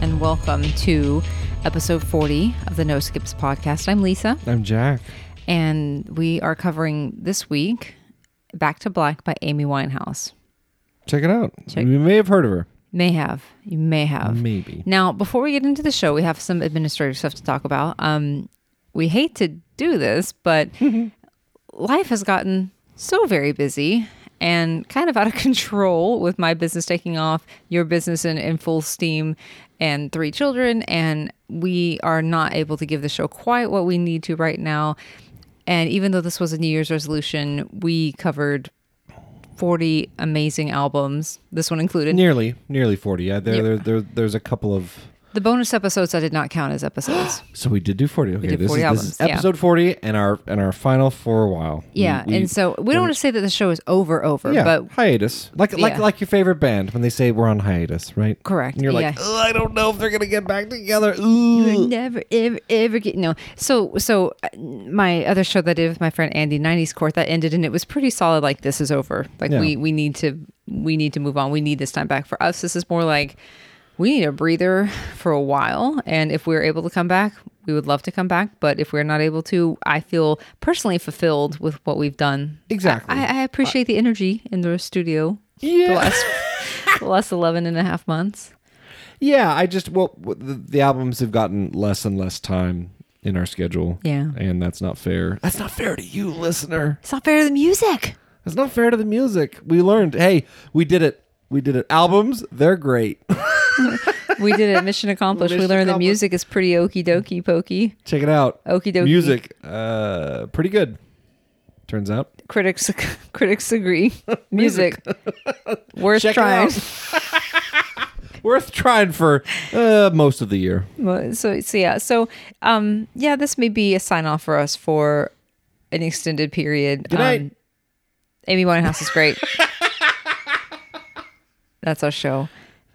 and welcome to episode 40 of the No Skips podcast. I'm Lisa, I'm Jack. and we are covering this week Back to Black by Amy Winehouse. Check it out. Check- You may have heard of her. May have. You may have. Maybe. Now, before we get into the show, we have some administrative stuff to talk about. Um, we hate to do this, but life has gotten so very busy and kind of out of control with my business taking off, your business in, in full steam, and three children. And we are not able to give the show quite what we need to right now. And even though this was a New Year's resolution, we covered 40 amazing albums, this one included. Nearly, nearly 40. Yeah, there, Yeah. there, there, there's a couple of. The bonus episodes I did not count as episodes. So we did do 40. Okay, this, 40 is, albums, this is yeah. episode 40 and our and our final for a while. Yeah, we- and so we don't want to say that the show is over, over, yeah, but hiatus. Like like Yeah. like your favorite band when they say we're on hiatus, right? correct. And you're like, yeah. "Ugh, I don't know if they're gonna get back together. You'll never, ever, ever get no. So, so uh, my other show that I did with my friend Andy, '90s Court, that ended, and it was pretty solid. Like this is over. Like Yeah. we we need to we need to move on. We need this time back. For us, this is more like we need a breather for a while, and if we're able to come back, we would love to come back. But if we're not able to, I feel personally fulfilled with what we've done. Exactly. I, I appreciate the energy in the studio. the Yeah. last, the last 11 and a half months. Yeah, I just well the, the albums have gotten less and less time in our schedule. Yeah. And that's not fair. That's not fair to you, listener. It's not fair to the music. It's not fair to the music. We learned, hey, we did it. We did it. Albums, they're great. We did it. Mission accomplished. we learned accomplished. music is pretty okie dokie pokey. Check it out. Okie dokie. Music, uh, pretty good. Turns out. Critics critics agree. Music. Worth Check trying. Worth trying for uh, most of the year. So so yeah. So um yeah, this may be a sign off for us for an extended period. Good night. Um, Amy Winehouse is great. That's our show.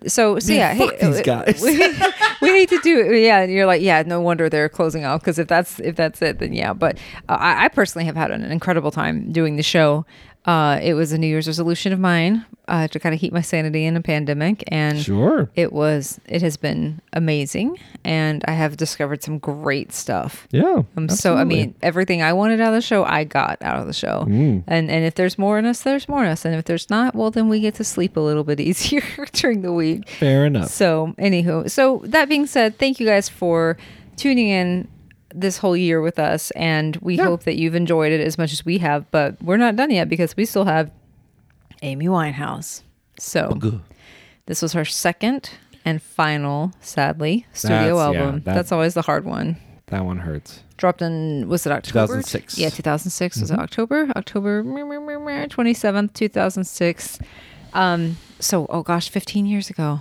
So so yeah, fuck hey, these uh, guys. We, we hate to do it. Yeah, and you're like, yeah, no wonder they're closing off because if that's if that's it, then yeah. But uh, I, I personally have had an incredible time doing the show. Uh, it was a New Year's resolution of mine uh, to kind of keep my sanity in a pandemic, and Sure. it was it has been amazing, and I have discovered some great stuff. Yeah. Um, so I mean, everything I wanted out of the show, I got out of the show. Mm. And and if there's more in us, there's more in us. And if there's not, well, then we get to sleep a little bit easier during the week. fair enough. So, anywho, so that being said, thank you guys for tuning in this whole year with us, and we Yeah. hope that you've enjoyed it as much as we have. But we're not done yet because we still have Amy Winehouse. So Good. this was her second and final, sadly, studio That's- yeah, album. that- That's always the hard one. That one hurts. Dropped in was it October? 2006. Yeah, 2006 Mm-hmm. was it October? October 27th, 2006. Um so oh gosh, 15 years ago.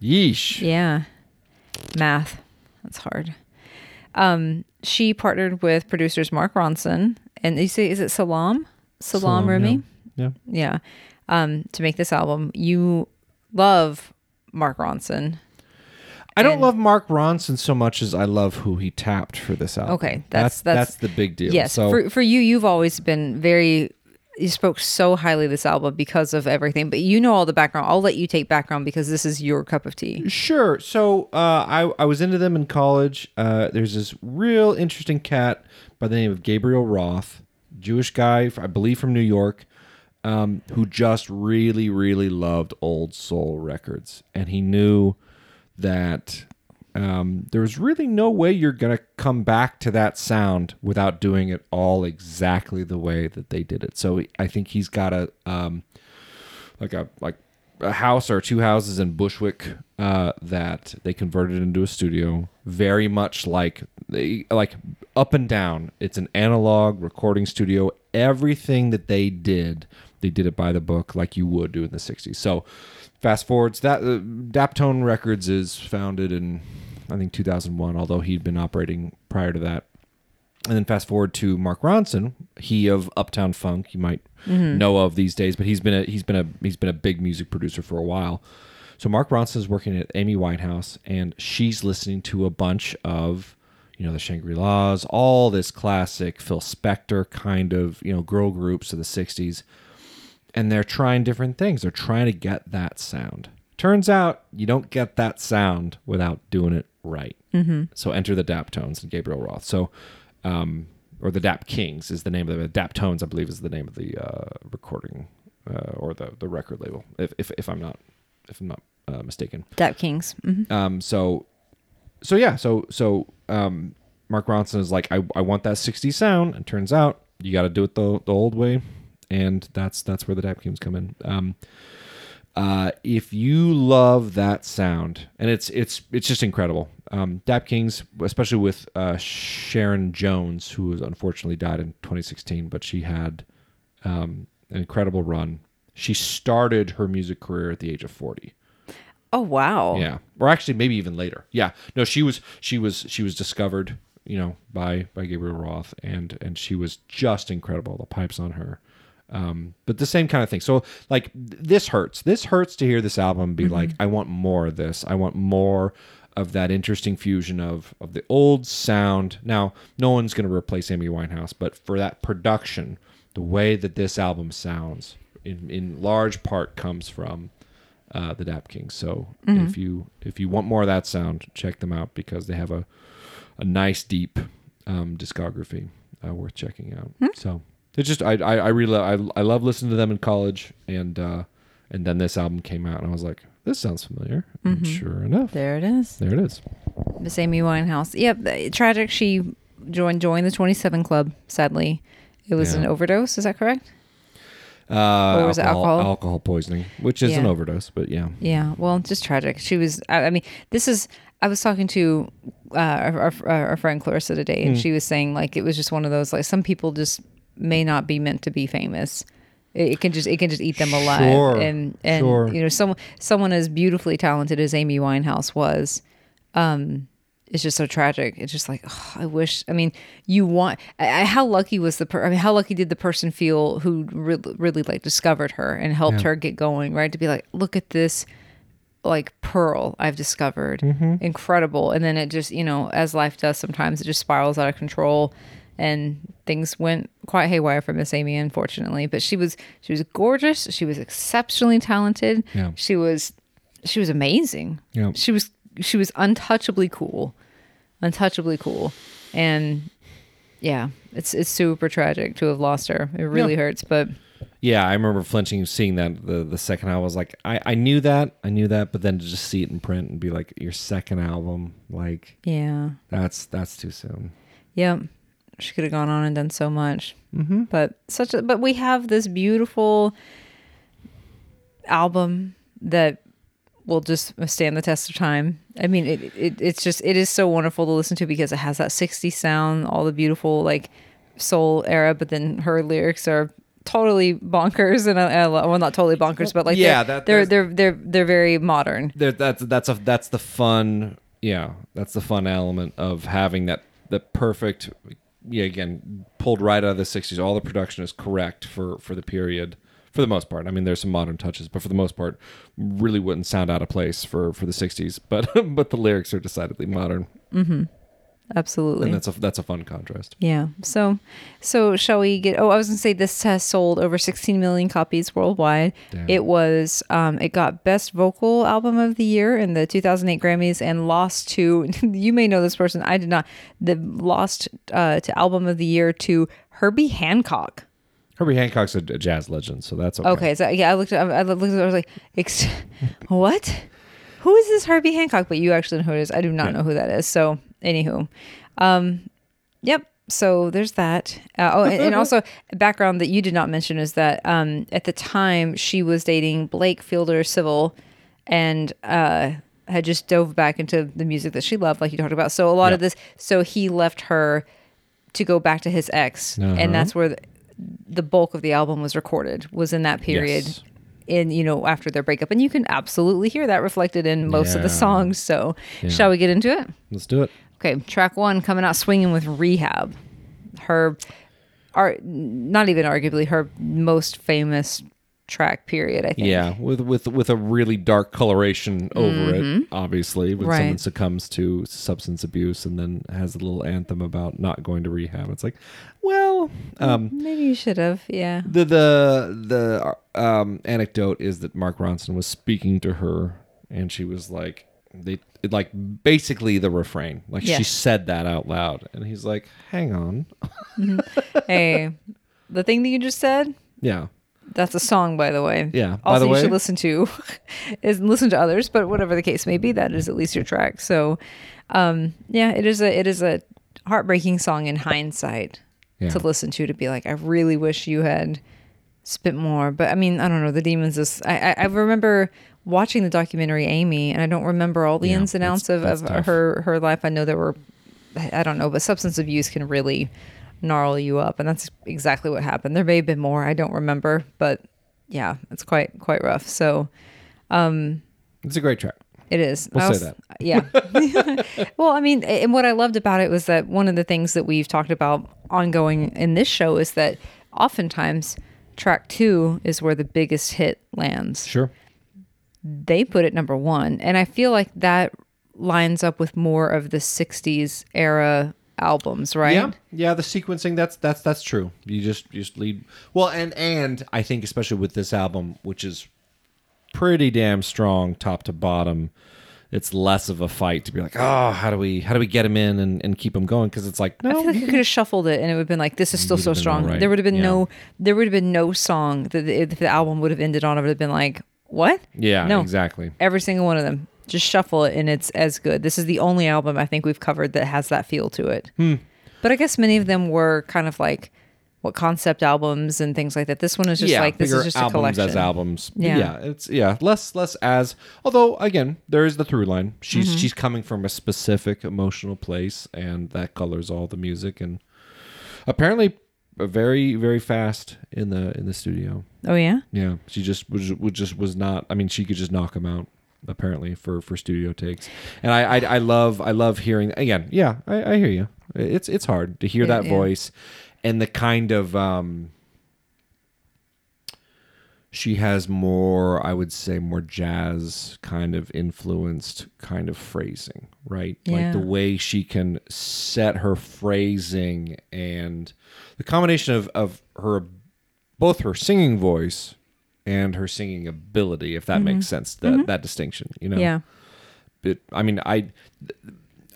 Yeesh. Yeah. Math. That's hard. Um, she partnered with producers Mark Ronson and you say is it Salam? Salam, Salam, Remi? Yeah. Yeah. Um, to make this album. You love Mark Ronson. I don't And- love Mark Ronson so much as I love who he tapped for this album. Okay, that's that's- that's, the big deal. Yes. So for for you, you've always been very you spoke so highly this album because of everything, but you know all the background. I'll let you take background because this is your cup of tea. Sure. So uh, I I was into them in college. Uh, there's this real interesting cat by the name of Gabriel Roth, Jewish guy, I believe from New York, um, who just really really loved old soul records, and he knew that. Um, there was really no way you're gonna come back to that sound without doing it all exactly the way that they did it. So I think he's got a um, like a like a house or two houses in Bushwick uh, that they converted into a studio. Very much like they like up and down. It's an analog recording studio. Everything that they did, they did it by the book, like you would do in the '60s. So, fast forwards. That uh, Daptone Records is founded in I think 2001, although he'd been operating prior to that. And then fast forward to Mark Ronson, he of Uptown Funk, you might mm-hmm. know of these days, but he's been a he's been a he's been a big music producer for a while. So Mark Ronson is working at Amy Winehouse, and she's listening to a bunch of you know the Shangri La's, all this classic Phil Spector kind of you know girl groups of the '60s, and they're trying different things. They're trying to get that sound. Turns out you don't get that sound without doing it right. Mm-hmm. So enter the Daptones and Gabriel Roth. So, um, or the Dap Kings is the name of the Daptones, I believe, is the name of the uh, recording uh, or the the record label. If if, if I'm not if I'm not uh, mistaken. Dap Kings. hmm Um, so, so yeah, so so um, Mark Ronson is like, I, I want that 60s sound, and turns out you got to do it the the old way, and that's that's where the Dap Kings come in. Um, uh, if you love that sound, and it's it's it's just incredible. Um, Dap Kings, especially with uh, Sharon Jones, who was unfortunately died in 2016, but she had um, an incredible run. She started her music career at the age of 40. Oh wow. Yeah, or actually maybe even later. Yeah, no, she was she was she was discovered, you know, by by Gabriel Roth, and and she was just incredible. The pipes on her, um, but the same kind of thing. So like this hurts. This hurts to hear this album be like, I want more of this. I want more of that interesting fusion of of the old sound. Now, no one's going to replace Amy Winehouse, but for that production, the way that this album sounds, in in large part comes from uh, the Dap Kings. So if you if you want more of that sound, check them out because they have a a nice deep um, discography uh, worth checking out. So it's just I I, I really I, I love listening to them in college and uh, and then this album came out and I was like this sounds familiar. And sure enough, There it is. there it is. Miss Amy Winehouse. Yep. Tragic. She joined joined the 27 Club. Sadly, it was Yeah. an overdose. Is that correct? Uh, Or was it alcohol? alcohol poisoning, which is an overdose, but yeah. Yeah. Well, just tragic. She was. I, I mean, this is. I was talking to uh, our, our, our friend Clarissa today, and she was saying like it was just one of those like some people just may not be meant to be famous. It, it can just it can just eat them alive. Sure, And and sure. you know someone someone as beautifully talented as Amy Winehouse was, um, it's just so tragic. It's just like oh, I wish. I mean, you want. I, how lucky was the? Per, I mean, how lucky did the person feel who really, really like discovered her and helped Yeah. her get going? Right to be like, look at this, like pearl I've discovered, Mm-hmm. incredible. And then it just, you know, as life does, sometimes it just spirals out of control, and things went quite haywire for Miss Amy, unfortunately. But she was she was gorgeous. She was exceptionally talented. Yeah. She was she was amazing. Yeah. She was she was untouchably cool, untouchably cool, and yeah, it's it's super tragic to have lost her. It really Yeah. hurts, but Yeah, I remember flinching seeing that the the second album. I was like, I, I knew that, I knew that, but then to just see it in print and be like, your second album, like yeah, that's that's too soon. yep. She could have gone on and done so much, Mm-hmm. but such a but we have this beautiful album that will just stand the test of time. I mean, it, it it's just it is so wonderful to listen to because it has that 60s sound, all the beautiful like soul era, but then her lyrics are totally bonkers and I, I well not totally bonkers, but like Yeah, they're, that- they're they're they're they're very modern. That's that's a that's the fun. Yeah, that's the fun element of having that the perfect. Yeah, again, pulled right out of the '60s. All the production is correct for for the period. For the most part, I mean, there's some modern touches, but for the most part, really wouldn't sound out of place for for the '60s. But but the lyrics are decidedly modern, mm-hmm. Absolutely. and that's a that's a fun contrast. Yeah. So, so shall we get? Oh, I was gonna say this has sold over 16 million copies worldwide. Damn. It was, um, it got best vocal album of the year in the 2008 Grammys and lost to. You may know this person. I did not. The lost uh, to album of the year to Herbie Hancock. Herbie Hancock's a, jazz legend, so that's okay. Okay. So yeah, I looked. At, I looked. At, I was like, Ex- what? Who is this Herbie Hancock? But you actually know who it is. I do not Yeah. know who that is. So, anywho, um, yep. So there's that. Uh, oh, and, and also background that you did not mention is that um, at the time she was dating Blake Fielder Civil, and uh, had just dove back into the music that she loved, like you talked about. So a lot of this. So he left her to go back to his ex, Uh-huh. and that's where the, the bulk of the album was recorded. Was in that period Yes. in you know after their breakup and you can absolutely hear that reflected in most of the songs so Yeah. shall we get into it Let's do it. Okay track one coming out swinging with rehab her are not even arguably her most famous track period i think Yeah, with with with a really dark coloration over it, obviously, when someone Mm-hmm. Succumbs to substance abuse and then has a little anthem about not going to rehab. It's like, well, um, maybe you should have yeah the the the um, anecdote is that Mark Ronson was speaking to her and she was like, they it, like basically the refrain, like Yeah. she said that out loud, and he's like, hang on, hey, the thing that you just said, yeah, that's a song, by the way. Yeah, by Also, the you way- should listen to is listen to others, but whatever the case may be, that is at least your track. So, um, yeah, it is a it is a heartbreaking song in hindsight Yeah. to listen to. To be like, I really wish you had spit more. But I mean, I don't know. The demons is. I I, I remember watching the documentary Amy, and I don't remember all the Yeah, ins and outs of, of tough. her her life. I know there were, I don't know, but substance abuse can really gnarl you up, and that's exactly what happened. There may have been more. I don't remember, but yeah, it's quite quite rough. So um, it's a great track. it is. We'll say was- Yeah. well, I mean, and what I loved about it was that one of the things that we've talked about ongoing in this show is that oftentimes track two is where the biggest hit lands. Sure. They put it number one. And I feel like that lines up with more of the 60s era albums, right? Yeah, yeah. The sequencing that's that's that's true. You just you just lead well, and and I think especially with this album, which is pretty damn strong top to bottom. It's less of a fight to be like, oh, how do we how do we get him in and, and keep him going? Because it's like, I no, feel like you could have shuffled it and it would have been like, this is still so strong. alright. There would have been Yeah. no, there would have been no song that the, if the album would have ended on, it would have been like, what? yeah, No. exactly. Every single one of them. Just shuffle it and it's as good. This is the only album I think we've covered that has that feel to it. Hmm. But I guess many of them were kind of like what concept albums and things like that. This one is just yeah, like this is just a collection. as albums. Yeah. yeah, it's yeah less less as. Although again, there is the through line. She's Mm-hmm. she's coming from a specific emotional place, and that colors all the music. And apparently, very very fast in the in the studio. Oh yeah. Yeah, she just was, was just was not. I mean, she could just knock him out. Apparently, for for studio takes, and I I, I love I love hearing again. Yeah, I, I hear you. It's it's hard to hear It- that yeah. voice, and the kind of um. She has more, I would say, more jazz kind of influenced kind of phrasing, right? Yeah. Like the way she can set her phrasing and the combination of, of her both her singing voice and her singing ability, if that makes sense, that that distinction, you know. Mm-hmm. Yeah. It, I mean, I,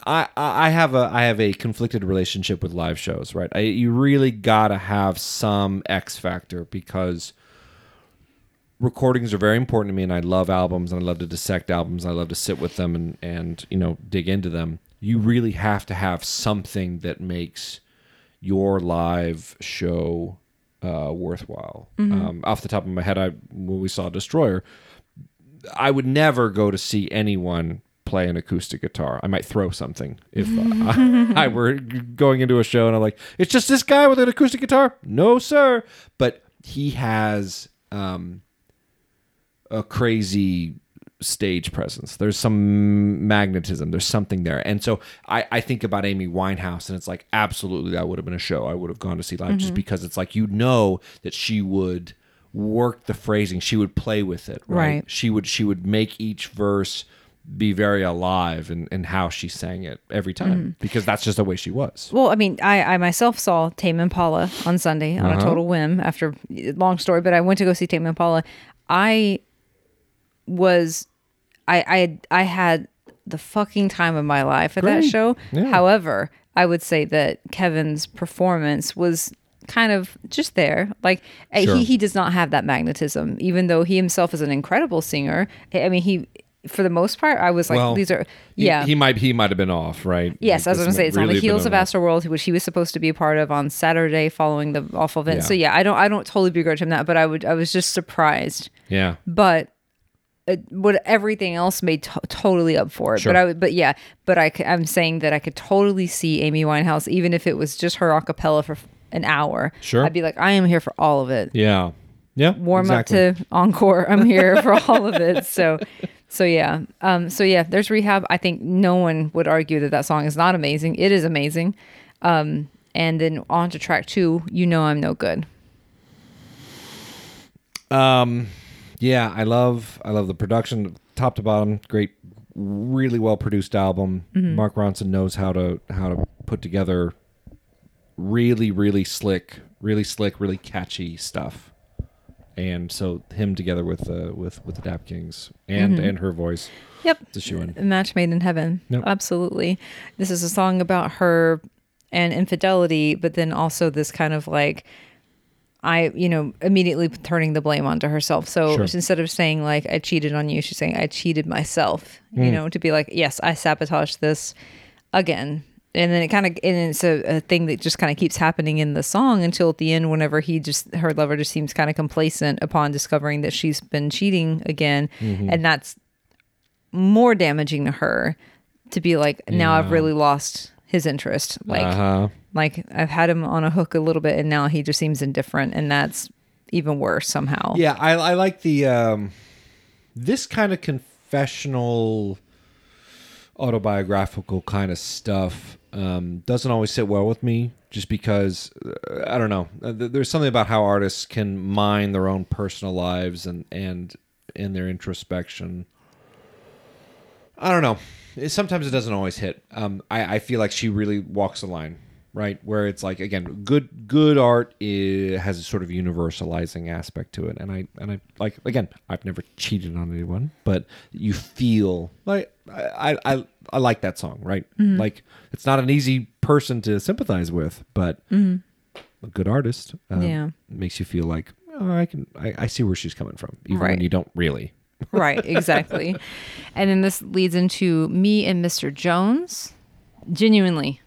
I, I have a I have a conflicted relationship with live shows, right? I, you really gotta have some X factor because recordings are very important to me, and I love albums, and I love to dissect albums, and I love to sit with them and and you know dig into them. You really have to have something that makes your live show uh, worthwhile. Um, off the top of my head, I when we saw Destroyer, I would never go to see anyone play an acoustic guitar. I might throw something if I, I were going into a show and I'm like, it's just this guy with an acoustic guitar. No, sir. But he has um, a crazy stage presence. There's some magnetism. There's something there. And so I, I think about Amy Winehouse and it's like, absolutely, that would have been a show I would have gone to see live just because it's like, you know, that she would work the phrasing. She would play with it. Right. Right. She would, she would make each verse be very alive in, in how she sang it every time because that's just the way she was. Well, I mean, I, I myself saw Tame Impala on Sunday on Uh-huh. a total whim after long story, but I went to go see Tame Impala. I was, I, I, I had the fucking time of my life at that show. Yeah. However, I would say that Kevin's performance was kind of just there. Like uh, Sure. he, he does not have that magnetism, even though he himself is an incredible singer. I mean, he, for the most part, I was like, Well, these are, yeah. He, might he might have been off, right? Yes, I was going to say it's on the heels of Astroworld, which he was supposed to be a part of on Saturday following the awful event. Yeah. So yeah, I don't, I don't totally begrudge him that, but I would, I was just surprised. Yeah. But it, what everything else made to- totally up for it. Sure. But I, would, but yeah, but I, I'm saying that I could totally see Amy Winehouse, even if it was just her a cappella for an hour. Sure. I'd be like, I am here for all of it. Yeah. Yeah. Warm exactly. up to encore. I'm here for all of it. So. So yeah, um, so yeah, there's rehab. I think no one would argue that that song is not amazing. It is amazing. Um, and then on to track two, you know I'm no good. Um, yeah, I love I love the production, top to bottom. Great, really well produced album. Mm-hmm. Mark Ronson knows how to how to put together really really slick, really slick, really catchy stuff. and so him together with uh, with with the Dap Kings and Mhm. and her voice, Yep. it's a shoe in. Match made in heaven. Yep. Absolutely. This is a song about her and infidelity, but then also this kind of like, I, you know, immediately turning the blame onto herself. So Sure. instead of saying like, I cheated on you, she's saying, I cheated myself, you Mm. know, to be like, yes, I sabotaged this again. And then it kind of, and it's a, a thing that just kind of keeps happening in the song until at the end, whenever he just, her lover just seems kind of complacent upon discovering that she's been cheating again. Mm-hmm. And that's more damaging to her to be like now I've really lost his interest. Like uh-huh. Like I've had him on a hook a little bit and now he just seems indifferent and that's even worse somehow. Yeah, I, I like the um, this kind of confessional, autobiographical kind of stuff. Um, doesn't always sit well with me, just because uh, I don't know. Uh, There's something about how artists can mine their own personal lives and and in their introspection. I don't know. Sometimes it doesn't always hit. Um, I, I feel like she really walks the line, right? Where it's like again, good good art i has a sort of universalizing aspect to it, and I and I like again, I've never cheated on anyone, but you feel like I I I like that song, right? Like it's not an easy person to sympathize with, but a good artist, um, Yeah. makes you feel like oh, I can I, I see where she's coming from, even Right. when you don't really. right, exactly. and then this leads into me and Mr. Jones. Genuinely.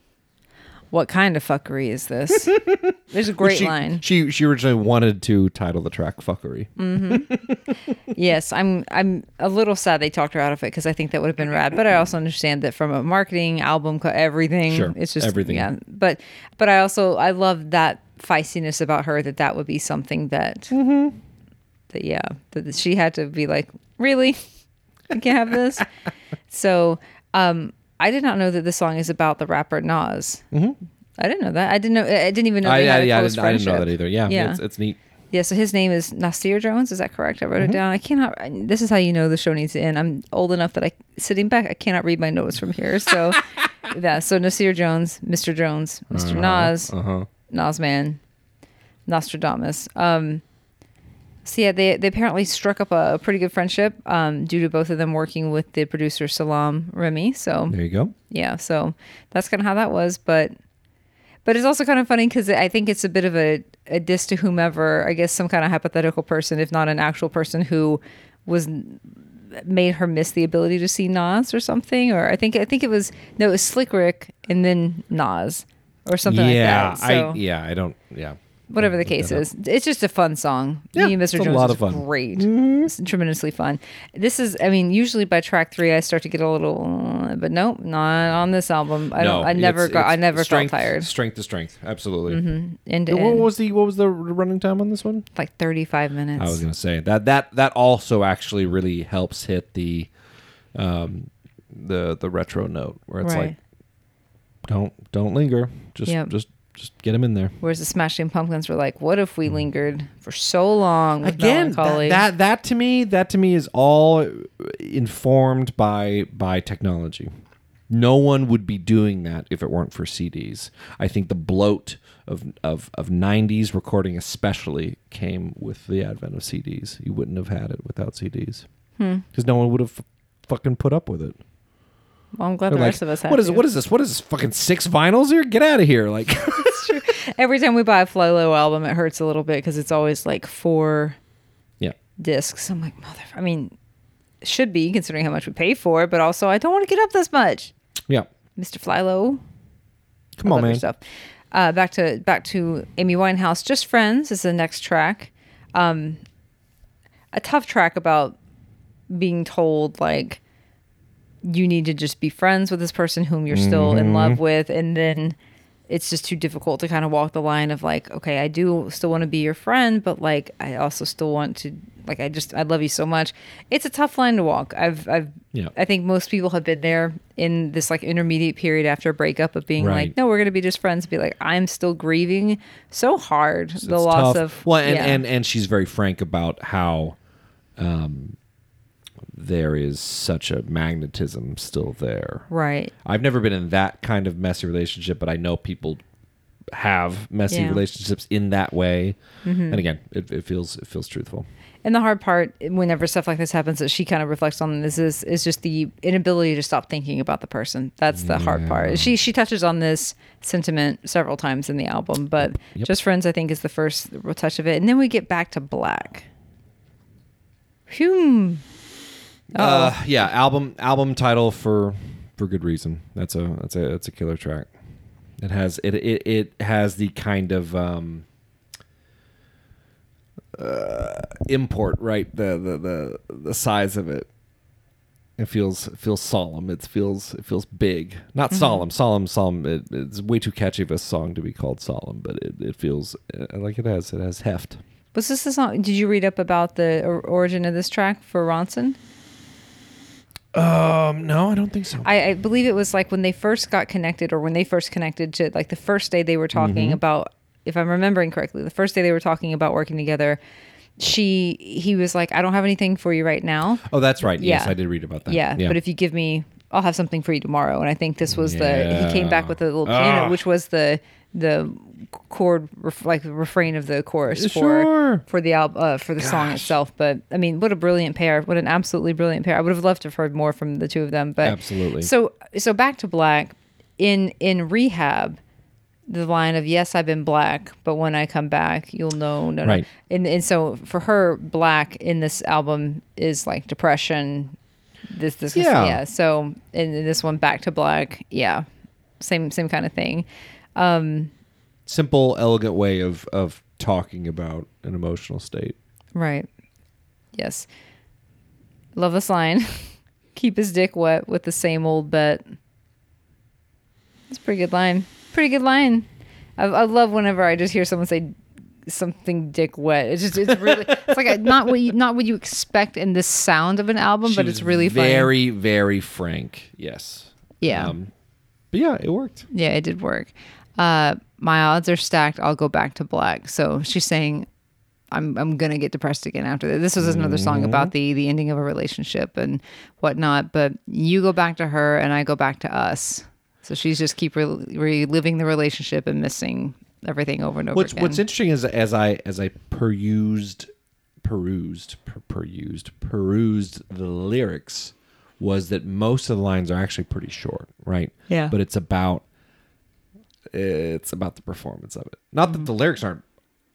What kind of fuckery is this? There's a great she, line. She she originally wanted to title the track "Fuckery." Yes, I'm. I'm a little sad they talked her out of it because I think that would have been rad. But I also understand that from a marketing album, everything, Sure, it's just everything. Yeah, but but I also I love that feistiness about her that that would be something that Mm-hmm. that yeah that she had to be like really I can't have this. so um, I did not know that this song is about the rapper Nas. Mm-hmm. I didn't know that. I didn't know. I didn't even know I, they I, had a yeah, I, didn't, I didn't know that either. Yeah, Yeah. It's, it's neat. Yeah, so his name is Nasir Jones. Is that correct? I wrote Mm-hmm. it down. I cannot. This is how you know the show needs to end. I'm old enough that I sitting back. I cannot read my notes from here. So, yeah. So Nasir Jones, Mr. Jones, mister Nas, Uh huh. Nas Man, Nostradamus. Um, so yeah, they they apparently struck up a, pretty good friendship um, due to both of them working with the producer Salaam Remi. So There you go. yeah so that's kind of how that was but but it's also kind of funny because i think it's a bit of a, a diss to whomever i guess some kind of hypothetical person if not an actual person who was made her miss the ability to see nas or something or i think i think it was no it was slick rick and then nas or something yeah, like that so I yeah, I don't. Yeah, whatever the case is. It's just a fun song. Yeah, me and mr it's a jones lot of fun. Mm-hmm. great it's tremendously fun. This is i mean usually by track three i start to get a little but nope not on this album. I don't i never it's- got i never strength, felt tired. Strength to strength, absolutely. end to What end. was the what was the running time on this one? like 35 minutes. I was gonna say that that that also actually really helps hit the um the the retro note where it's right. like don't don't linger. Just Yep. just just get them in there. Whereas the smashing pumpkins were like what if we lingered for so long with again that, that that to me that to me is all informed by by technology. No one would be doing that if it weren't for cds i think the bloat of of, of 90s recording especially came with the advent of cds you wouldn't have had it without cds Hmm. because no one would have fucking put up with it well i'm glad They're the like, rest of us have. what is to. what is this what is this fucking six vinyls here get out of here like every time we buy a FlyLo album it hurts a little bit because it's always like four yeah discs. I'm like, mother. I mean, should be considering how much we pay for it, but also I don't want to get up this much, yeah Mr. FlyLo. come on man Stuff. Uh, back to back to Amy Winehouse. Just friends is the next track. Um, a tough track about being told like you need to just be friends with this person whom you're still in love with, and then it's just too difficult to kind of walk the line of like, okay, I do still want to be your friend, but like I also still want to like I just I love you so much. It's a tough line to walk. I've I've Yeah. I think most people have been there in this like intermediate period after a breakup of being Right. like, no, we're gonna be just friends. Be like, I'm still grieving so hard the loss tough. of well and, yeah. and and she's very frank about how um there is such a magnetism still there right. i've never been in that kind of messy relationship but i know people have messy Yeah. relationships in that way. Mm-hmm. And again, it, it feels it feels truthful. And the hard part, whenever stuff like this happens, that she kind of reflects on this is is just the inability to stop thinking about the person. That's the hard part. She she touches on this sentiment several times in the album, but Yep. just friends, I think, is the first real touch of it, and then we get back to black. Phew. Uh, yeah, album album title for for good reason. That's a that's a that's a killer track. It has it it, it has the kind of um uh, import right the, the the the size of it. It feels it feels solemn. It feels it feels big. Not solemn. Solemn. Solemn. It, it's way too catchy of a song to be called solemn, but it, it feels uh, like it has it has heft. Was this the song? Did you read up about the origin of this track for Ronson? Um, no, I don't think so. I, I believe it was like when they first got connected, or when they first connected to like the first day they were talking Mm-hmm. about. If I'm remembering correctly, the first day they were talking about working together, she he was like, "I don't have anything for you right now." oh, that's right. Yes, I did read about that. Yeah, but if you give me, I'll have something for you tomorrow. And I think this was the he came back with a little piano, Ah. which was the the chord ref, like refrain of the chorus Sure. for for the album uh, for the song itself. But I mean, what a brilliant pair! What an absolutely brilliant pair! I would have loved to have heard more from the two of them. But Absolutely. So so back to Black in in rehab. The line of "Yes, I've been black, but when I come back, you'll know." No, no. Right. And and so for her, black in this album is like depression. This this Yeah. yeah. So in this one, back to black. Yeah, same same kind of thing. Simple, elegant way of of talking about an emotional state. Right. Yes. Love this line. Keep his dick wet with the same old bet. That's a pretty good line. Pretty good line. I, I love whenever I just hear someone say something dick wet. It's just it's really it's like a, not what you not what you expect in the sound of an album, She but it's really funny. very, very frank. Yes. Yeah. Um, but yeah, it worked. Yeah, it did work. Uh, my odds are stacked. I'll go back to black. So she's saying, "I'm I'm gonna get depressed again after this." This was another song about the the ending of a relationship and whatnot. But you go back to her, and I go back to us. So she's just keep re- reliving the relationship and missing everything over and over What's again. What's interesting is as I as I perused, perused, per, perused, perused the lyrics, was that most of the lines are actually pretty short, right? Yeah. But it's about it's about the performance of it. Not that the lyrics aren't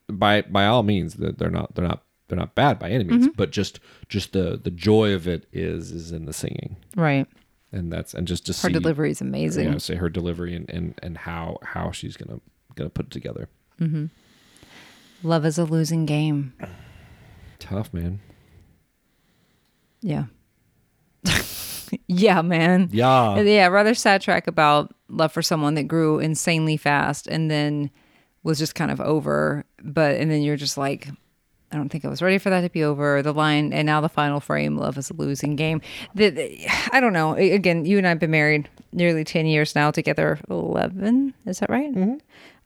by by all means that they're not they're not they're not bad by any means, but just just the the joy of it is is in the singing, right. and that's and just to Her see delivery is amazing. yeah, say her delivery and, and and how how she's gonna gonna put it together. Mm-hmm. Love is a losing game. Tough man. Yeah. yeah, man. Yeah. Yeah, rather sad track about love for someone that grew insanely fast and then was just kind of over. But and then you're just like, I don't think I was ready for that to be over. The line and now the final frame, love is a losing game. The, the- I don't know. Again, you and I've been married nearly ten years now, together eleven. Is that right? Mm-hmm.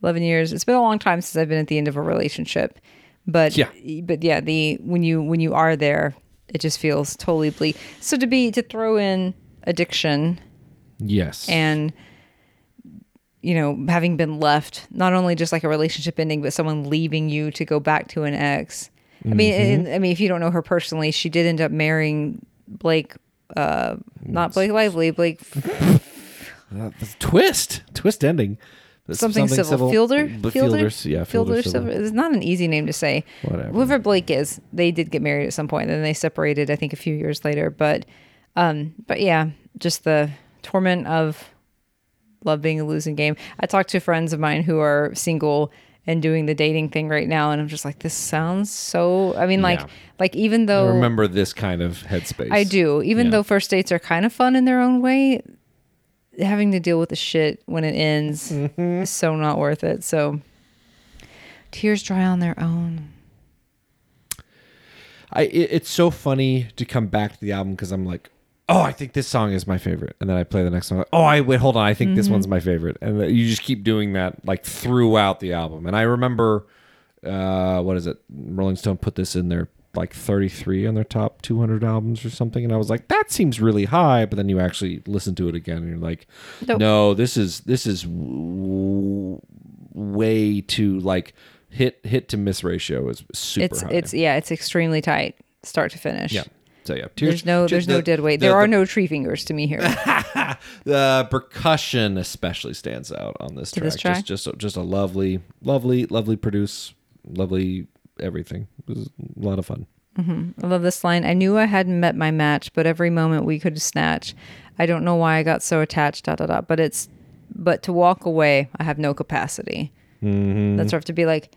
Eleven years. It's been a long time since I've been at the end of a relationship. But Yeah. but yeah, the when you when you are there, it just feels totally bleak. So to be to throw in addiction Yes. and you know having been left not only just like a relationship ending but someone leaving you to go back to an ex i mean and, i mean if you don't know her personally she did end up marrying blake uh not blake lively blake twist. Twist ending. That's something, civil. fielder fielder Fielders, yeah. fielder, Fielder, civil. Civil. it's not an easy name to say Whatever. whoever blake is they did get married at some point and then they separated i think a few years later but um but yeah just the torment of love being a losing game. I talked to friends of mine who are single and doing the dating thing right now, and I'm just like, this sounds so. I mean, like, Yeah. like even though I remember this kind of headspace. I do, even Yeah. though first dates are kind of fun in their own way, having to deal with the shit when it ends Mm-hmm. is so not worth it. So tears dry on their own. I it, it's so funny to come back to the album because I'm like, oh, I think this song is my favorite, and then I play the next one. Oh, I wait, hold on, I think this one's my favorite, and you just keep doing that like throughout the album. And I remember, uh, what is it? Rolling Stone put this in their like 33 on their top 200 albums or something, and I was like, that seems really high. But then you actually listen to it again, and you're like, Nope. no, this is this is w- way to like hit hit to miss ratio is super it's high. it's yeah, it's extremely tight, start to finish. yeah. So yeah, There's no there's no dead weight. the- There are the- no Treefingers to me here. The percussion especially stands out on this track. this track? Just just just a lovely, lovely, lovely produce, lovely everything. It was a lot of fun. I love this line. I knew I hadn't met my match, but every moment we could snatch. I don't know why I got so attached. Da da da. But it's but to walk away, I have no capacity. Mm-hmm. That's rough to be like,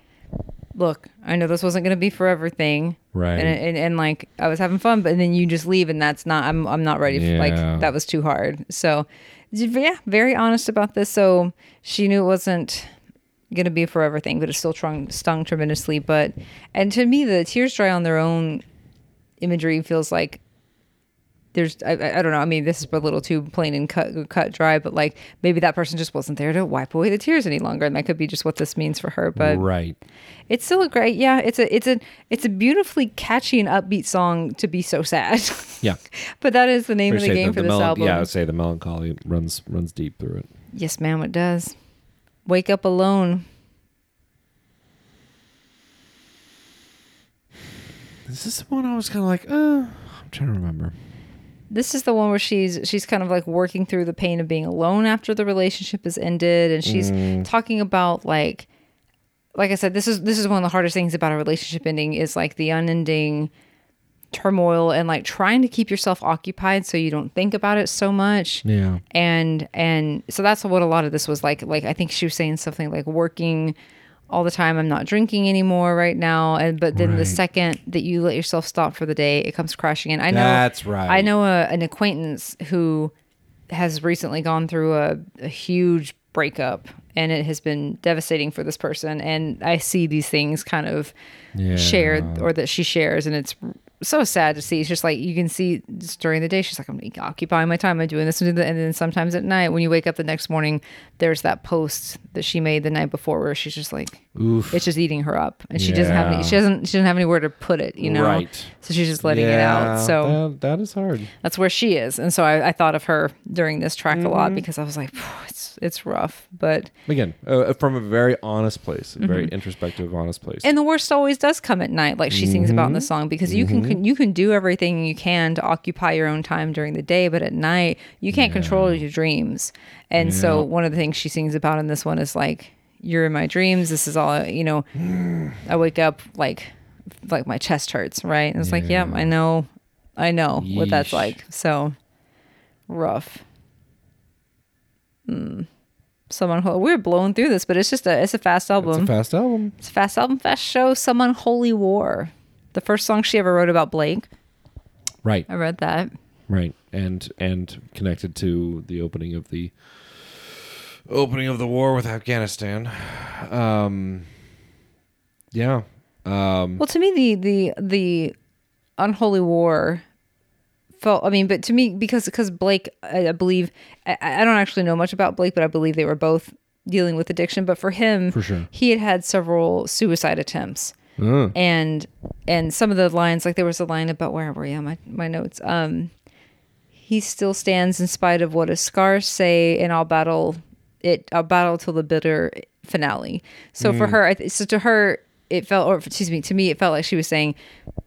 look, I know this wasn't going to be for everything, Right. And, and and like I was having fun, but then you just leave, and that's not. I'm I'm not ready. For, Yeah. like that was too hard. So yeah, very honest about this. So she knew it wasn't gonna be a forever thing, but it still stung, stung tremendously. But and to me, the tears dry on their own imagery feels like there's I, I don't know. I mean, this is a little too plain and cut cut dry, but like maybe that person just wasn't there to wipe away the tears any longer, and that could be just what this means for her. But right. it's still a great, yeah. It's a it's a it's a beautifully catchy and upbeat song to be so sad. Yeah. but that is the name of the Appreciate game for this melan- album. Yeah, I would say the melancholy runs runs deep through it. Yes, ma'am, it does. Wake up alone. Is this the one I was kind of like, uh, I'm trying to remember. this is the one where she's she's kind of like working through the pain of being alone after the relationship has ended and she's talking about like like I said this is this is one of the hardest things about a relationship ending is like the unending turmoil and like trying to keep yourself occupied so you don't think about it so much Yeah. and and so that's what a lot of this was like like i think she was saying something like working all the time i'm not drinking anymore right now and but then the second that you let yourself stop for the day it comes crashing in i know That's right. i know a, an acquaintance who has recently gone through a, a huge breakup and it has been devastating for this person and i see these things kind of Yeah. shared or that she shares and it's so sad to see it's just like you can see just during the day she's like i'm occupying my time i'm doing this and and then sometimes at night when you wake up the next morning there's that post that she made the night before where she's just like Oof. it's just eating her up and she doesn't have any she doesn't she doesn't have anywhere to put it you know Right. so she's just letting it out so that, that is hard. that's where she is and so I, I thought of her during this track a Mm-hmm. lot because i was like it's it's rough but Again, uh, from a very honest place, a Mm-hmm. very introspective, honest place. and the worst always does come at night like she sings about in the Mm-hmm. song because you can, can you can do everything you can to occupy your own time during the day but at night you can't control your dreams. And so one of the things she sings about in this one is like you're in my dreams. This is all you know i wake up like like my chest hurts right? And it's like yeah Yeah. i know i know what that's like. So rough mm. someone we're blowing through this but it's just a it's a fast album it's a fast album. it's a fast album, fast show. Some unholy war. The first song she ever wrote about Blake. Right. I read that. Right. And and connected to the opening of the opening of the war with Afghanistan. Um yeah. Um Well, to me, the the the unholy war felt. I mean, but to me, because because Blake, I, I believe, I, I don't actually know much about Blake, but I believe they were both dealing with addiction. But for him, For sure. he had had several suicide attempts. uh, and and some of the lines like there was a line about where were you my, my notes um he still stands in spite of what his scars say and i'll battle it i'll battle till the bitter finale so Mm. for her I th- so to her it felt or excuse me to me it felt like she was saying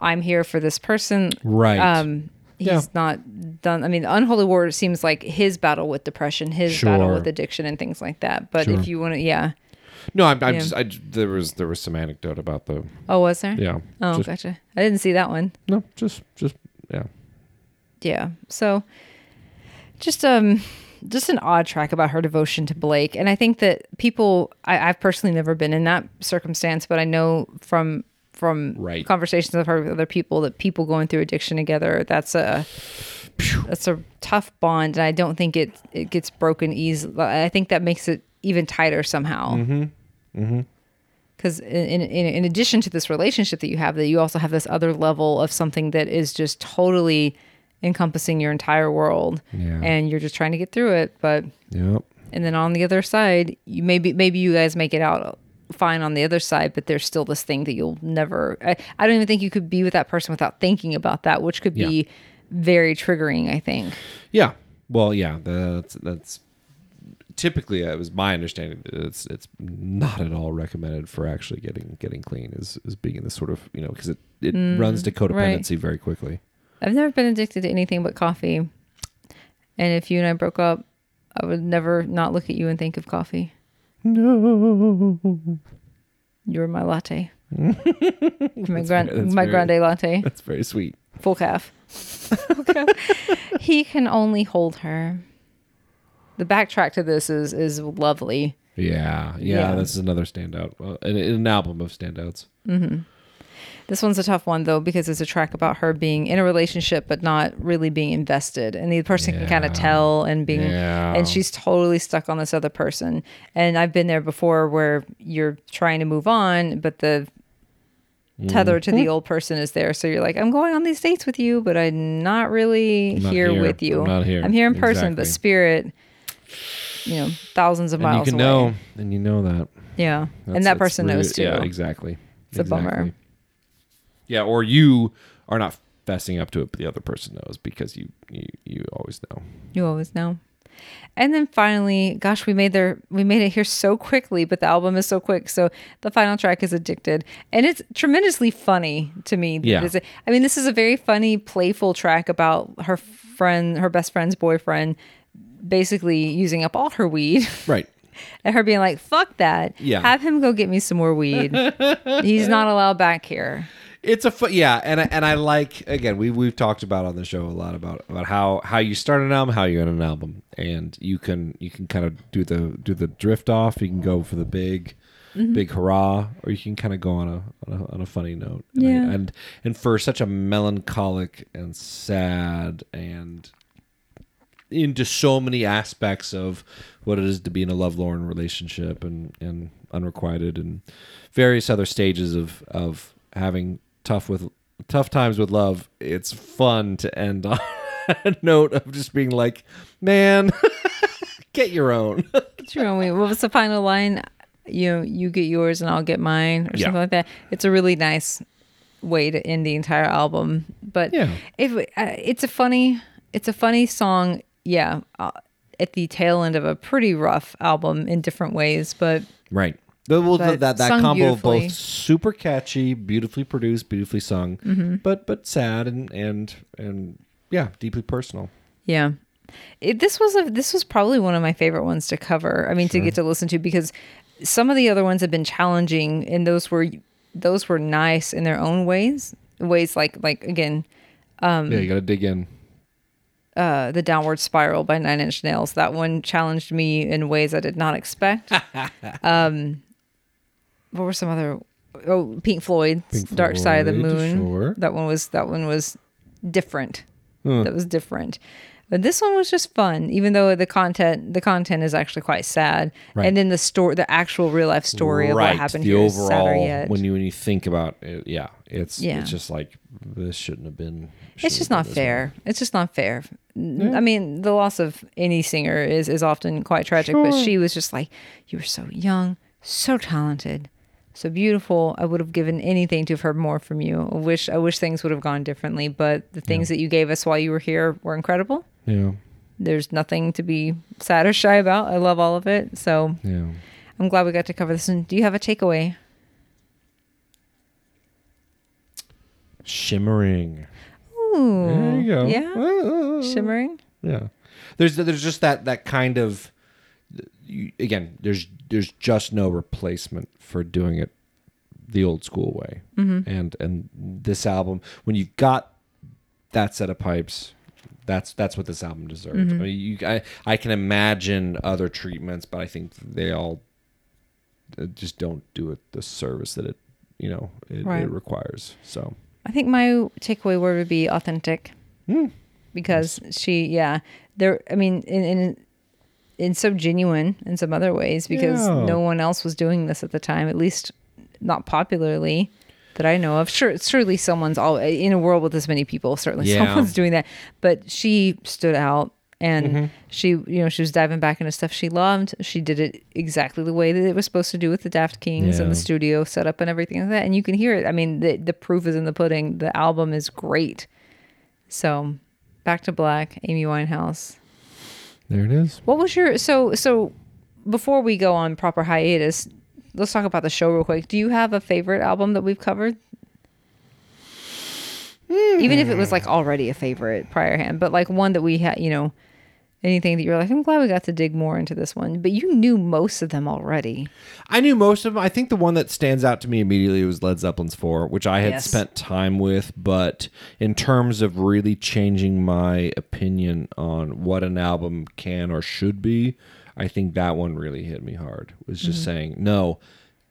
i'm here for this person right. um he's Yeah. not done i mean unholy war seems like his battle with depression his battle with addiction and things like that but Sure. if you want to yeah no, I'm, I'm yeah. just I there was there was some anecdote about the oh was there yeah. oh just, gotcha i didn't see that one No, just just yeah. yeah so just um just an odd track about her devotion to blake and i think that people I, i've personally never been in that circumstance but i know from from Right. conversations i've heard with other people that people going through addiction together that's a that's a tough bond and i don't think it it gets broken easily i think that makes it even tighter somehow Mm-hmm. Mm-hmm. because in, in in addition to this relationship that you have that you also have this other level of something that is just totally encompassing your entire world Yeah. and you're just trying to get through it but Yep. and then on the other side you maybe maybe you guys make it out fine on the other side but there's still this thing that you'll never i, I don't even think you could be with that person without thinking about that which could be very triggering i think Yeah. Well, yeah, that's that's typically uh, it was my understanding that it's it's not at all recommended for actually getting getting clean is is being in this sort of you know because it it mm, runs to codependency very quickly. I've never been addicted to anything but coffee. And if you and I broke up, I would never not look at you and think of coffee. No. You're my latte. my that's my very- grande latte, That's very sweet. full calf. Full calf. he can only hold her. The backtrack to this is is lovely. Yeah, yeah, Yeah. this is another standout. Uh, an, an album of standouts. This one's a tough one though because it's a track about her being in a relationship but not really being invested, and the person can kind of tell and being, Yeah. and she's totally stuck on this other person. And I've been there before where you're trying to move on, but the tether to Mm-hmm. the old person is there. So you're like, I'm going on these dates with you, but I'm not really I'm not here, here. with you. I'm not here. I'm here in person, but spirit, you know, thousands of And you miles can away. know, and you know that. Yeah, That's- and that person really- knows too. Yeah, exactly. It's a bummer. Yeah, or you are not fessing up to it, but the other person knows because you you, you always know. You always know. And then finally, gosh, we made there we made it here so quickly, but the album is so quick. So the final track is Addicted. And it's tremendously funny to me. Yeah. I mean, this is a very funny, playful track about her friend, her best friend's boyfriend basically using up all her weed Right. and her being like, fuck that. Yeah. Have him go get me some more weed. He's not allowed back here. It's a fu- yeah, and I, and I like again we we've talked about on the show a lot about about how how you start an album, how you end an album, and you can you can kind of do the do the drift off. You can go for the big mm-hmm. big hurrah, or you can kind of go on a on a, on a funny note. And I- Yeah. and and for such a melancholic and sad and into so many aspects of what it is to be in a lovelorn relationship and and unrequited and various other stages of of having tough with tough times with love it's fun to end on a note of just being like man get your own True. and we- What was the final line? You know, you get yours and I'll get mine, or Yeah. something like that. It's a really nice way to end the entire album. But Yeah. if uh, it's a funny, it's a funny song. Yeah, uh, at the tail end of a pretty rough album in different ways, but right the, well, But that that combo of both super catchy beautifully produced beautifully sung Mm-hmm. but but sad and and and yeah deeply personal Yeah. It, this was a this was probably one of my favorite ones to cover. I mean, to get to listen to because some of the other ones have been challenging, and those were those were nice in their own ways. Ways like like again, yeah you gotta dig in uh, the downward spiral by Nine Inch Nails. That one challenged me in ways I did not expect. um, what were some other? Oh, Pink Floyd's Pink Dark Side of the Moon. sure. That one was that one was different. Huh. That was different. But this one was just fun, even though the content the content is actually quite sad. Right. And then the story, the actual real life story of what happened the here is overall sadder yet. when you when you think about it yeah it's Yeah. it's just like this shouldn't have been it's just not fair. It's just not fair. I mean, the loss of any singer is is often quite tragic, but she was just like, you were so young, so talented, so beautiful. I would have given anything to have heard more from you. I wish I wish things would have gone differently, but the things that you gave us while you were here were incredible. yeah There's nothing to be sad or shy about. I love all of it. So yeah I'm glad we got to cover this. And do you have a takeaway? shimmering Ooh, there you go Yeah, Ah. shimmering. yeah there's there's just that that kind of you, again there's there's just no replacement for doing it the old school way Mm-hmm. and and this album when you've got that set of pipes that's that's what this album deserves Mm-hmm. I, mean, you, I I can imagine other treatments but I think they all uh, just don't do it the service that it you know it, Right. it requires so I think my takeaway word would be authentic. Because she, yeah, there. I mean, in in in so genuine in some other ways because Yeah. no one else was doing this at the time, at least not popularly that I know of. Sure, surely someone's all in a world with this many people. Certainly, Yeah. someone's doing that. But she stood out. And Mm-hmm. she, you know, she was diving back into stuff she loved. She did it exactly the way that it was supposed to do with the Dap-Kings and the studio setup and everything like that. And you can hear it. I mean, the the proof is in the pudding. The album is great. So, back to black, Amy Winehouse. There it is What was your so so before we go on proper hiatus, let's talk about the show real quick. Do you have a favorite album that we've covered? Even if it was like already a favorite prior hand, but like one that we had, you know, anything that you're like, I'm glad we got to dig more into this one. But you knew most of them already. I knew most of them. I think the one that stands out to me immediately was Led Zeppelin's 4, which I had Yes. spent time with, but in terms of really changing my opinion on what an album can or should be, I think that one really hit me hard. Was just mm-hmm. saying, no,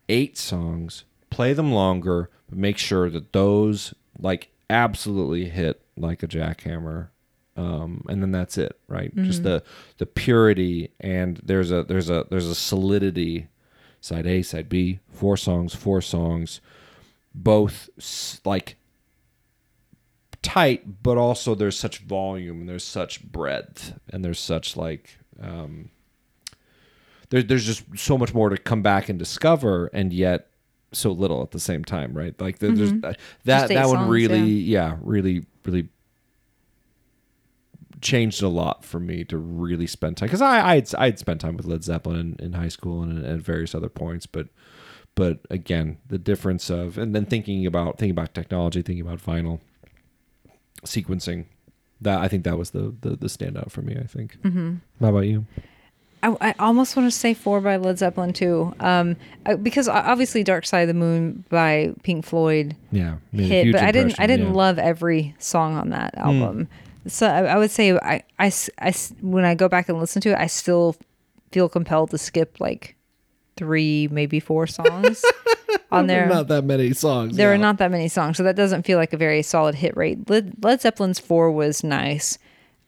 eight songs, play them longer, but make sure that those like absolutely hit like a jackhammer um, and then that's it, right? Just the the purity and there's a there's a there's a solidity. Side A, side B, four songs, four songs, both s- like tight, but also there's such volume and there's such breadth and there's such like um, there, there's just so much more to come back and discover, and yet so little at the same time, right? Like there, there's uh, that that one songs, really, yeah, really, really changed a lot for me to really spend time because I I'd, I'd spent time with Led Zeppelin in, in high school and at various other points, but but again the difference of and then thinking about thinking about technology, thinking about vinyl sequencing. That I think that was the the, the standout for me. I think. Mm-hmm. How about you? I, I almost want to say four by Led Zeppelin too, um, because obviously Dark Side of the Moon by Pink Floyd Yeah, hit, but I didn't. I didn't yeah. Hmm. love every song on that album. So I, I would say I, I s- I s- when I go back and listen to it, I still feel compelled to skip like three, maybe four songs on there. Not that many songs. there are not that many songs, so that doesn't feel like a very solid hit rate. Led, Led Zeppelin's four was nice.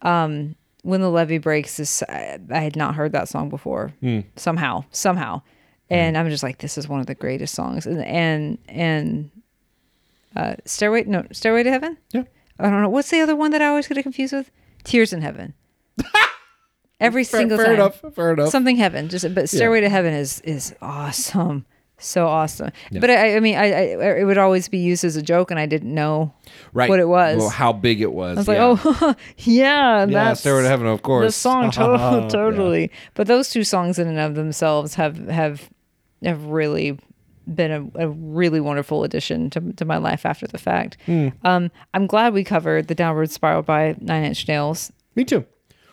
Um, when the levee breaks is I, I had not heard that song before Hmm. somehow somehow and i'm just like this is one of the greatest songs and and and uh stairway no stairway to heaven Yeah. I don't know what's the other one that i always get confused with tears in heaven every Fair, single fair time enough. Fair enough. something heaven just but stairway to heaven is is awesome so awesome Yeah. but I, I mean I, I it would always be used as a joke and i didn't know right. what it was. Well, how big it was. I was yeah. like, oh, yeah, yeah, that's Stairway to Heaven, of course. the song to- Yeah. totally. But those two songs in and of themselves have have have really been a, a really wonderful addition to, to my life after the fact. Hmm. Um, I'm glad we covered the Downward Spiral by Nine Inch Nails. Me too.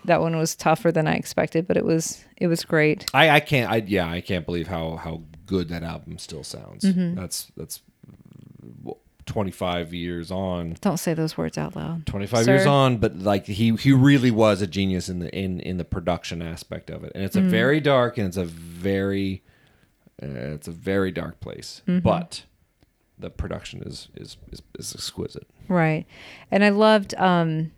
That one was tougher than I expected, but it was it was great. I, I can't. I yeah. I can't believe how how good that album still sounds. Mm-hmm. That's that's twenty five years on. Don't say those words out loud. 25 Sir. years on but like he he really was a genius in the in in the production aspect of it and it's a very dark and it's a very uh, it's a very dark place but the production is, is is is exquisite Right. And I loved um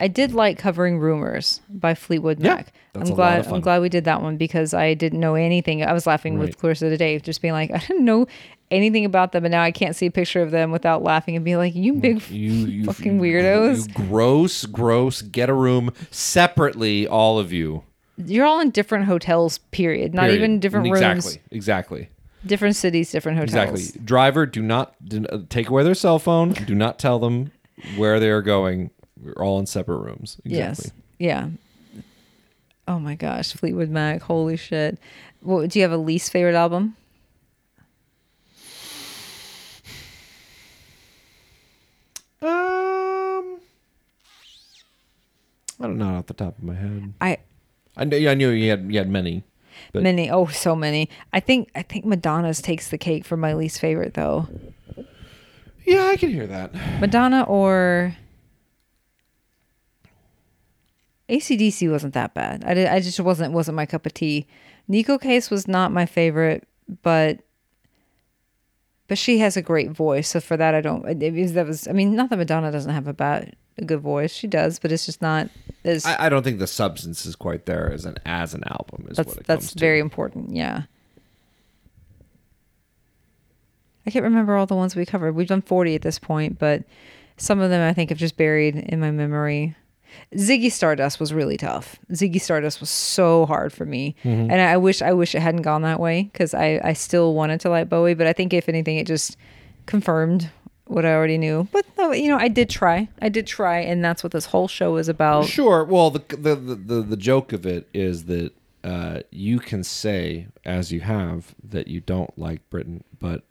I did like covering Rumors by Fleetwood Yeah, Mac. that's I'm glad. I'm glad we did that one because I didn't know anything. I was laughing with Right. Clarissa today, just being like, I didn't know anything about them and now I can't see a picture of them without laughing and being like, You big you you Fucking you- weirdos. you gross gross get a room separately all of you you're all in different hotels, period. Not Period. even different exactly rooms. exactly Exactly. Different cities, different hotels. Exactly. Driver, do not do, uh, take away their cell phone. Do not tell them where they are going. We're all in separate rooms. Exactly. Yes. Yeah. Oh my gosh, Fleetwood Mac, holy shit. Well, do you have a least favorite album? Um, I don't know off the top of my head. I I knew, I knew you had you had many. But- many oh so many i think i think madonna's takes the cake for my least favorite though Yeah, I can hear that. madonna or acdc wasn't that bad i did i just wasn't wasn't my cup of tea neko case was not my favorite but but she has a great voice so for that i don't it, it that was i mean not that madonna doesn't have a bad a good voice she does but it's just not as I, I don't think the substance is quite there as an as an album. Is that's what it that's comes to. very important yeah i can't remember all the ones we covered we've done 40 at this point but some of them i think have just buried in my memory ziggy stardust was really tough ziggy stardust was so hard for me Mm-hmm. and i wish i wish it hadn't gone that way because i i still wanted to like bowie but i think if anything it just confirmed what i already knew but no, you know i did try i did try and that's what this whole show is about Sure. Well, the, the the the joke of it is that uh, you can say, as you have, that you don't like Britain, but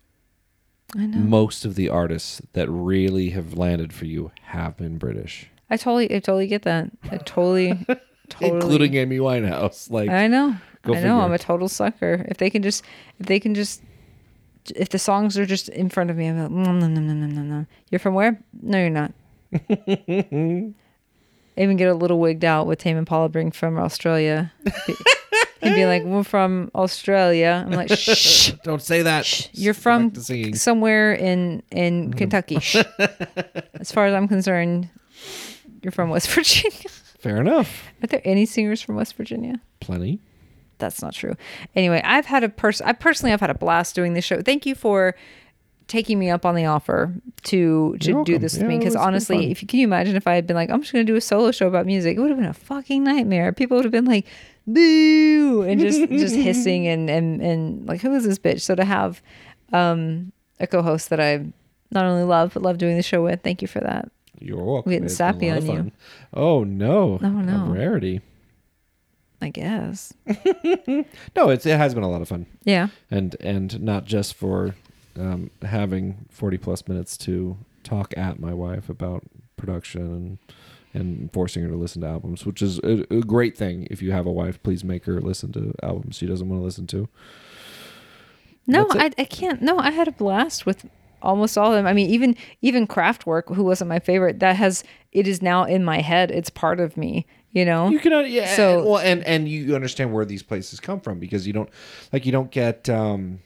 I know. most of the artists that really have landed for you have been British, I totally, I totally get that. I totally, totally. including Amy Winehouse. Like, I know. I know. I'm a total sucker. If they can just, if they can just, if the songs are just in front of me, I'm like, no, no, no, no, no, no, no. You're from where? No, you're not. I even get a little wigged out with Tame Impala being from Australia. He'd be like, "We're from Australia." I'm like, "Shh, don't say that. you're from back to singing. somewhere in in mm-hmm. Kentucky." Shh. as far as I'm concerned, you're from West Virginia. Fair enough. Are there any singers from West Virginia? Plenty. That's not true. Anyway, I've had a person. I personally have had a blast doing this show. Thank you for taking me up on the offer to to You're do welcome. this with Yeah, me. Because honestly, if you can you imagine if I had been like, I'm just going to do a solo show about music, it would have been a fucking nightmare. People would have been like, boo, and just just hissing and and and like, who is this bitch? So to have um, a co-host that I not only love but love doing the show with, thank you for that. You're welcome. Getting It's sappy on you. Oh no. Oh, no. A rarity. I guess. No, it's it has been a lot of fun. Yeah. and and not just for um, having 40 plus minutes to talk at my wife about production and and forcing her to listen to albums which is a, a great thing if you have a wife please make her listen to albums she doesn't want to listen to No, I. I can't. No, I had a blast with almost all of them. I mean, even even Kraftwerk, who wasn't my favorite, that has it is now in my head. It's part of me. You know. you can uh, yeah So- and, well and and you understand where these places come from because you don't like you don't get um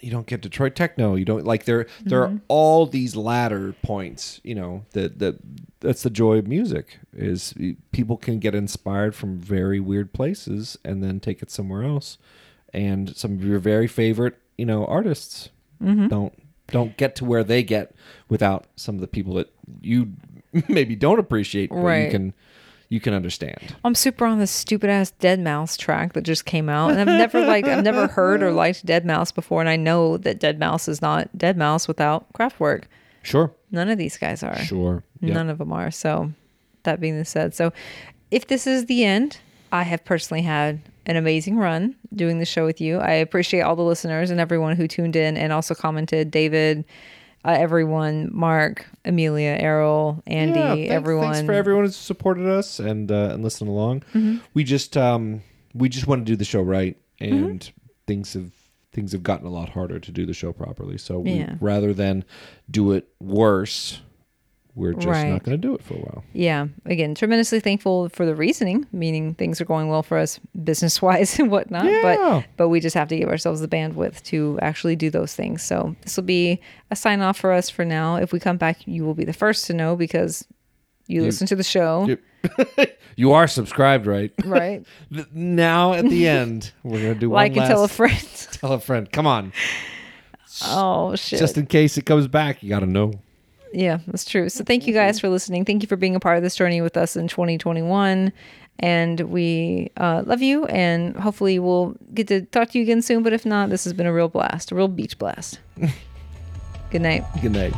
you don't get Detroit techno. You don't like there. There Mm-hmm. are all these ladder points. You know that that that's the joy of music is people can get inspired from very weird places and then take it somewhere else. And some of your very favorite you know artists Mm-hmm. don't don't get to where they get without some of the people that you maybe don't appreciate, but you Right. can you can understand. I'm super on this stupid ass deadmau5 track that just came out, and I've never like I've never heard or liked deadmau5 before, and I know that deadmau5 is not Dead Mouse without Kraftwerk. Sure, None of these guys are. sure. Yeah. None of them are. So, that being said, so if this is the end, I have personally had an amazing run doing the show with you. I appreciate all the listeners and everyone who tuned in and also commented. David, uh, everyone, Mark, Amelia, Errol, Andy, Yeah, thanks, everyone. Thanks for everyone who's supported us and uh, and listened along. Mm-hmm. We just um we just want to do the show right, Mm-hmm. and things have things have gotten a lot harder to do the show properly. So we, Yeah. rather than do it worse, we're just Right. not going to do it for a while. yeah, again, tremendously thankful for the reasoning, meaning things are going well for us business wise and whatnot. Yeah. But but we just have to give ourselves the bandwidth to actually do those things. So this will be a sign off for us for now. If we come back, you will be the first to know because you, listen to the show, You- You are subscribed, right? right? Now at the end, we're going to do like one and tell a friend. tell a friend. Come on, oh shit! just in case it comes back, you got to know. Yeah, that's true. So thank you guys for listening. Thank you for being a part of this journey with us in 2021. And we uh, love you. And hopefully we'll get to talk to you again soon. But if not, this has been a real blast, a real beach blast. Good night. Good night.